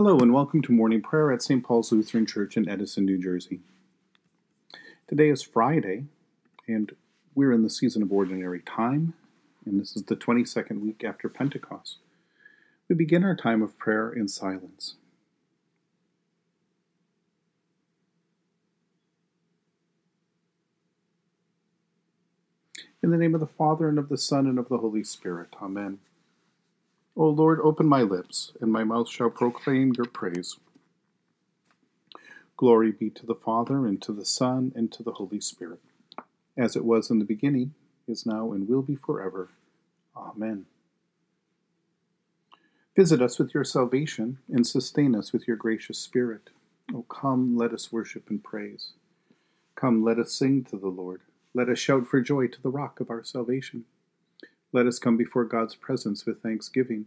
Hello, and welcome to morning prayer at St. Paul's Lutheran Church in Edison, New Jersey. Today is Friday, and we're in the season of ordinary time, and this is the 22nd week after Pentecost. We begin our time of prayer in silence. In the name of the Father, and of the Son, and of the Holy Spirit. Amen. O Lord, open my lips, and my mouth shall proclaim your praise. Glory be to the Father, and to the Son, and to the Holy Spirit, as it was in the beginning, is now, and will be forever. Amen. Visit us with your salvation, and sustain us with your gracious Spirit. O come, let us worship and praise. Come, let us sing to the Lord. Let us shout for joy to the rock of our salvation. Let us come before God's presence with thanksgiving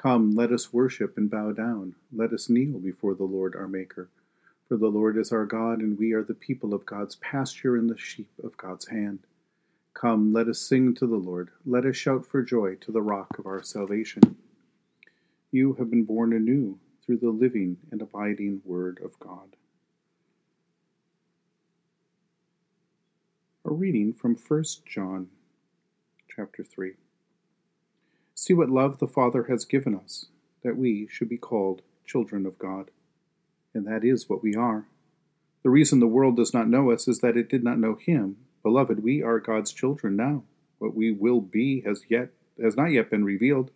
Come, let us worship and bow down. Let us kneel before the Lord our Maker. For the Lord is our God, and we are the people of God's pasture and the sheep of God's hand. Come, let us sing to the Lord. Let us shout for joy to the rock of our salvation. You have been born anew through the living and abiding Word of God. A reading from 1 John chapter 3. See what love the Father has given us, that we should be called children of God. And that is what we are. The reason the world does not know us is that it did not know him. Beloved, we are God's children now. What we will be has yet has not yet been revealed.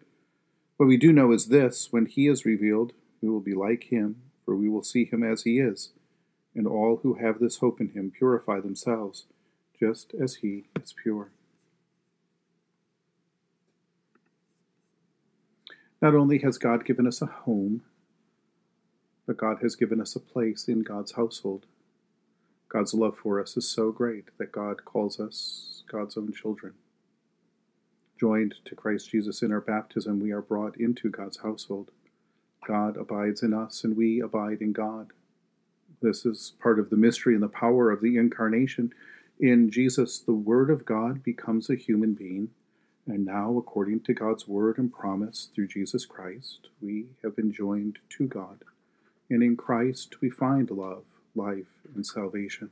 What we do know is this when he is revealed, we will be like him, for we will see him as he is. And all who have this hope in him purify themselves, just as he is pure. Not only has God given us a home, but God has given us a place in God's household. God's love for us is so great that God calls us God's own children. Joined to Christ Jesus in our baptism, we are brought into God's household. God abides in us, and we abide in God. This is part of the mystery and the power of the incarnation. In Jesus, the Word of God becomes a human being and now, according to God's word and promise through Jesus Christ, we have been joined to God. And in Christ we find love, life, and salvation.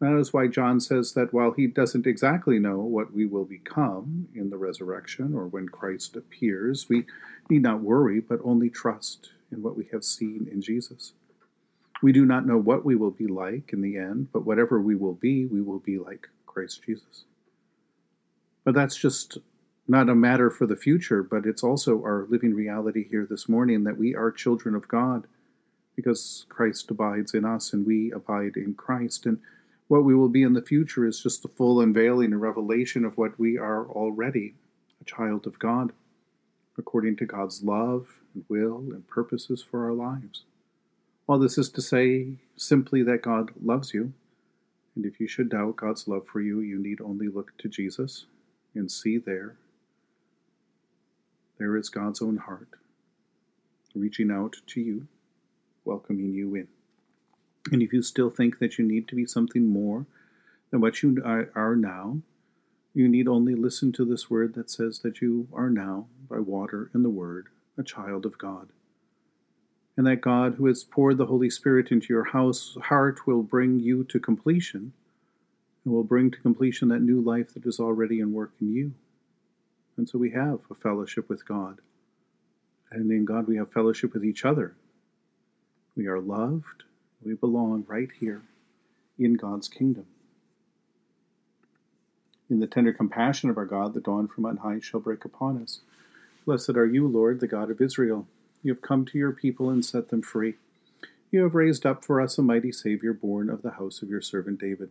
That is why John says that while he doesn't exactly know what we will become in the resurrection or when Christ appears, we need not worry, but only trust in what we have seen in Jesus. We do not know what we will be like in the end, but whatever we will be, we will be like Christ Jesus. But that's just not a matter for the future, but it's also our living reality here this morning that we are children of God because Christ abides in us and we abide in Christ. And what we will be in the future is just the full unveiling and revelation of what we are already a child of God, according to God's love and will and purposes for our lives. All this is to say simply that God loves you. And if you should doubt God's love for you, you need only look to Jesus and see there, there is God's own heart reaching out to you, welcoming you in. And if you still think that you need to be something more than what you are now, you need only listen to this word that says that you are now, by water and the word, a child of God. And that God, who has poured the Holy Spirit into your house, heart, will bring you to completion and will bring to completion that new life that is already in work in you. And so we have a fellowship with God. And in God we have fellowship with each other. We are loved. We belong right here in God's kingdom. In the tender compassion of our God, the dawn from on high shall break upon us. Blessed are you, Lord, the God of Israel. You have come to your people and set them free. You have raised up for us a mighty Savior born of the house of your servant David.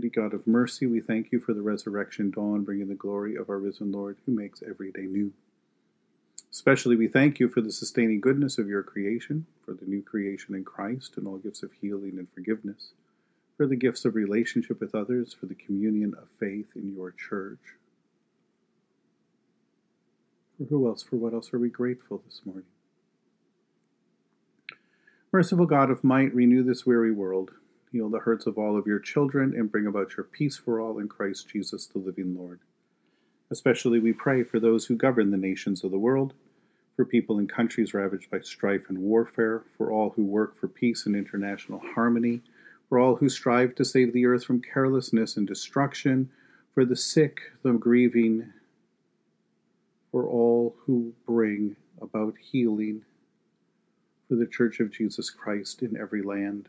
God of mercy, we thank you for the resurrection dawn, bringing the glory of our risen Lord, who makes every day new. Especially, we thank you for the sustaining goodness of your creation, for the new creation in Christ, and all gifts of healing and forgiveness, for the gifts of relationship with others, for the communion of faith in your church for who else? For what else are we grateful this morning? Merciful God of might, renew this weary world. Heal the hurts of all of your children and bring about your peace for all in Christ Jesus, the living Lord. Especially we pray for those who govern the nations of the world, for people in countries ravaged by strife and warfare, for all who work for peace and international harmony, for all who strive to save the earth from carelessness and destruction, for the sick, the grieving, for all who bring about healing for the Church of Jesus Christ in every land.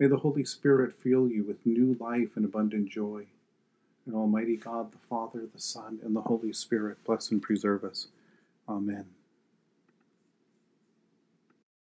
May the Holy Spirit fill you with new life and abundant joy. And Almighty God, the Father, the Son, and the Holy Spirit bless and preserve us. Amen.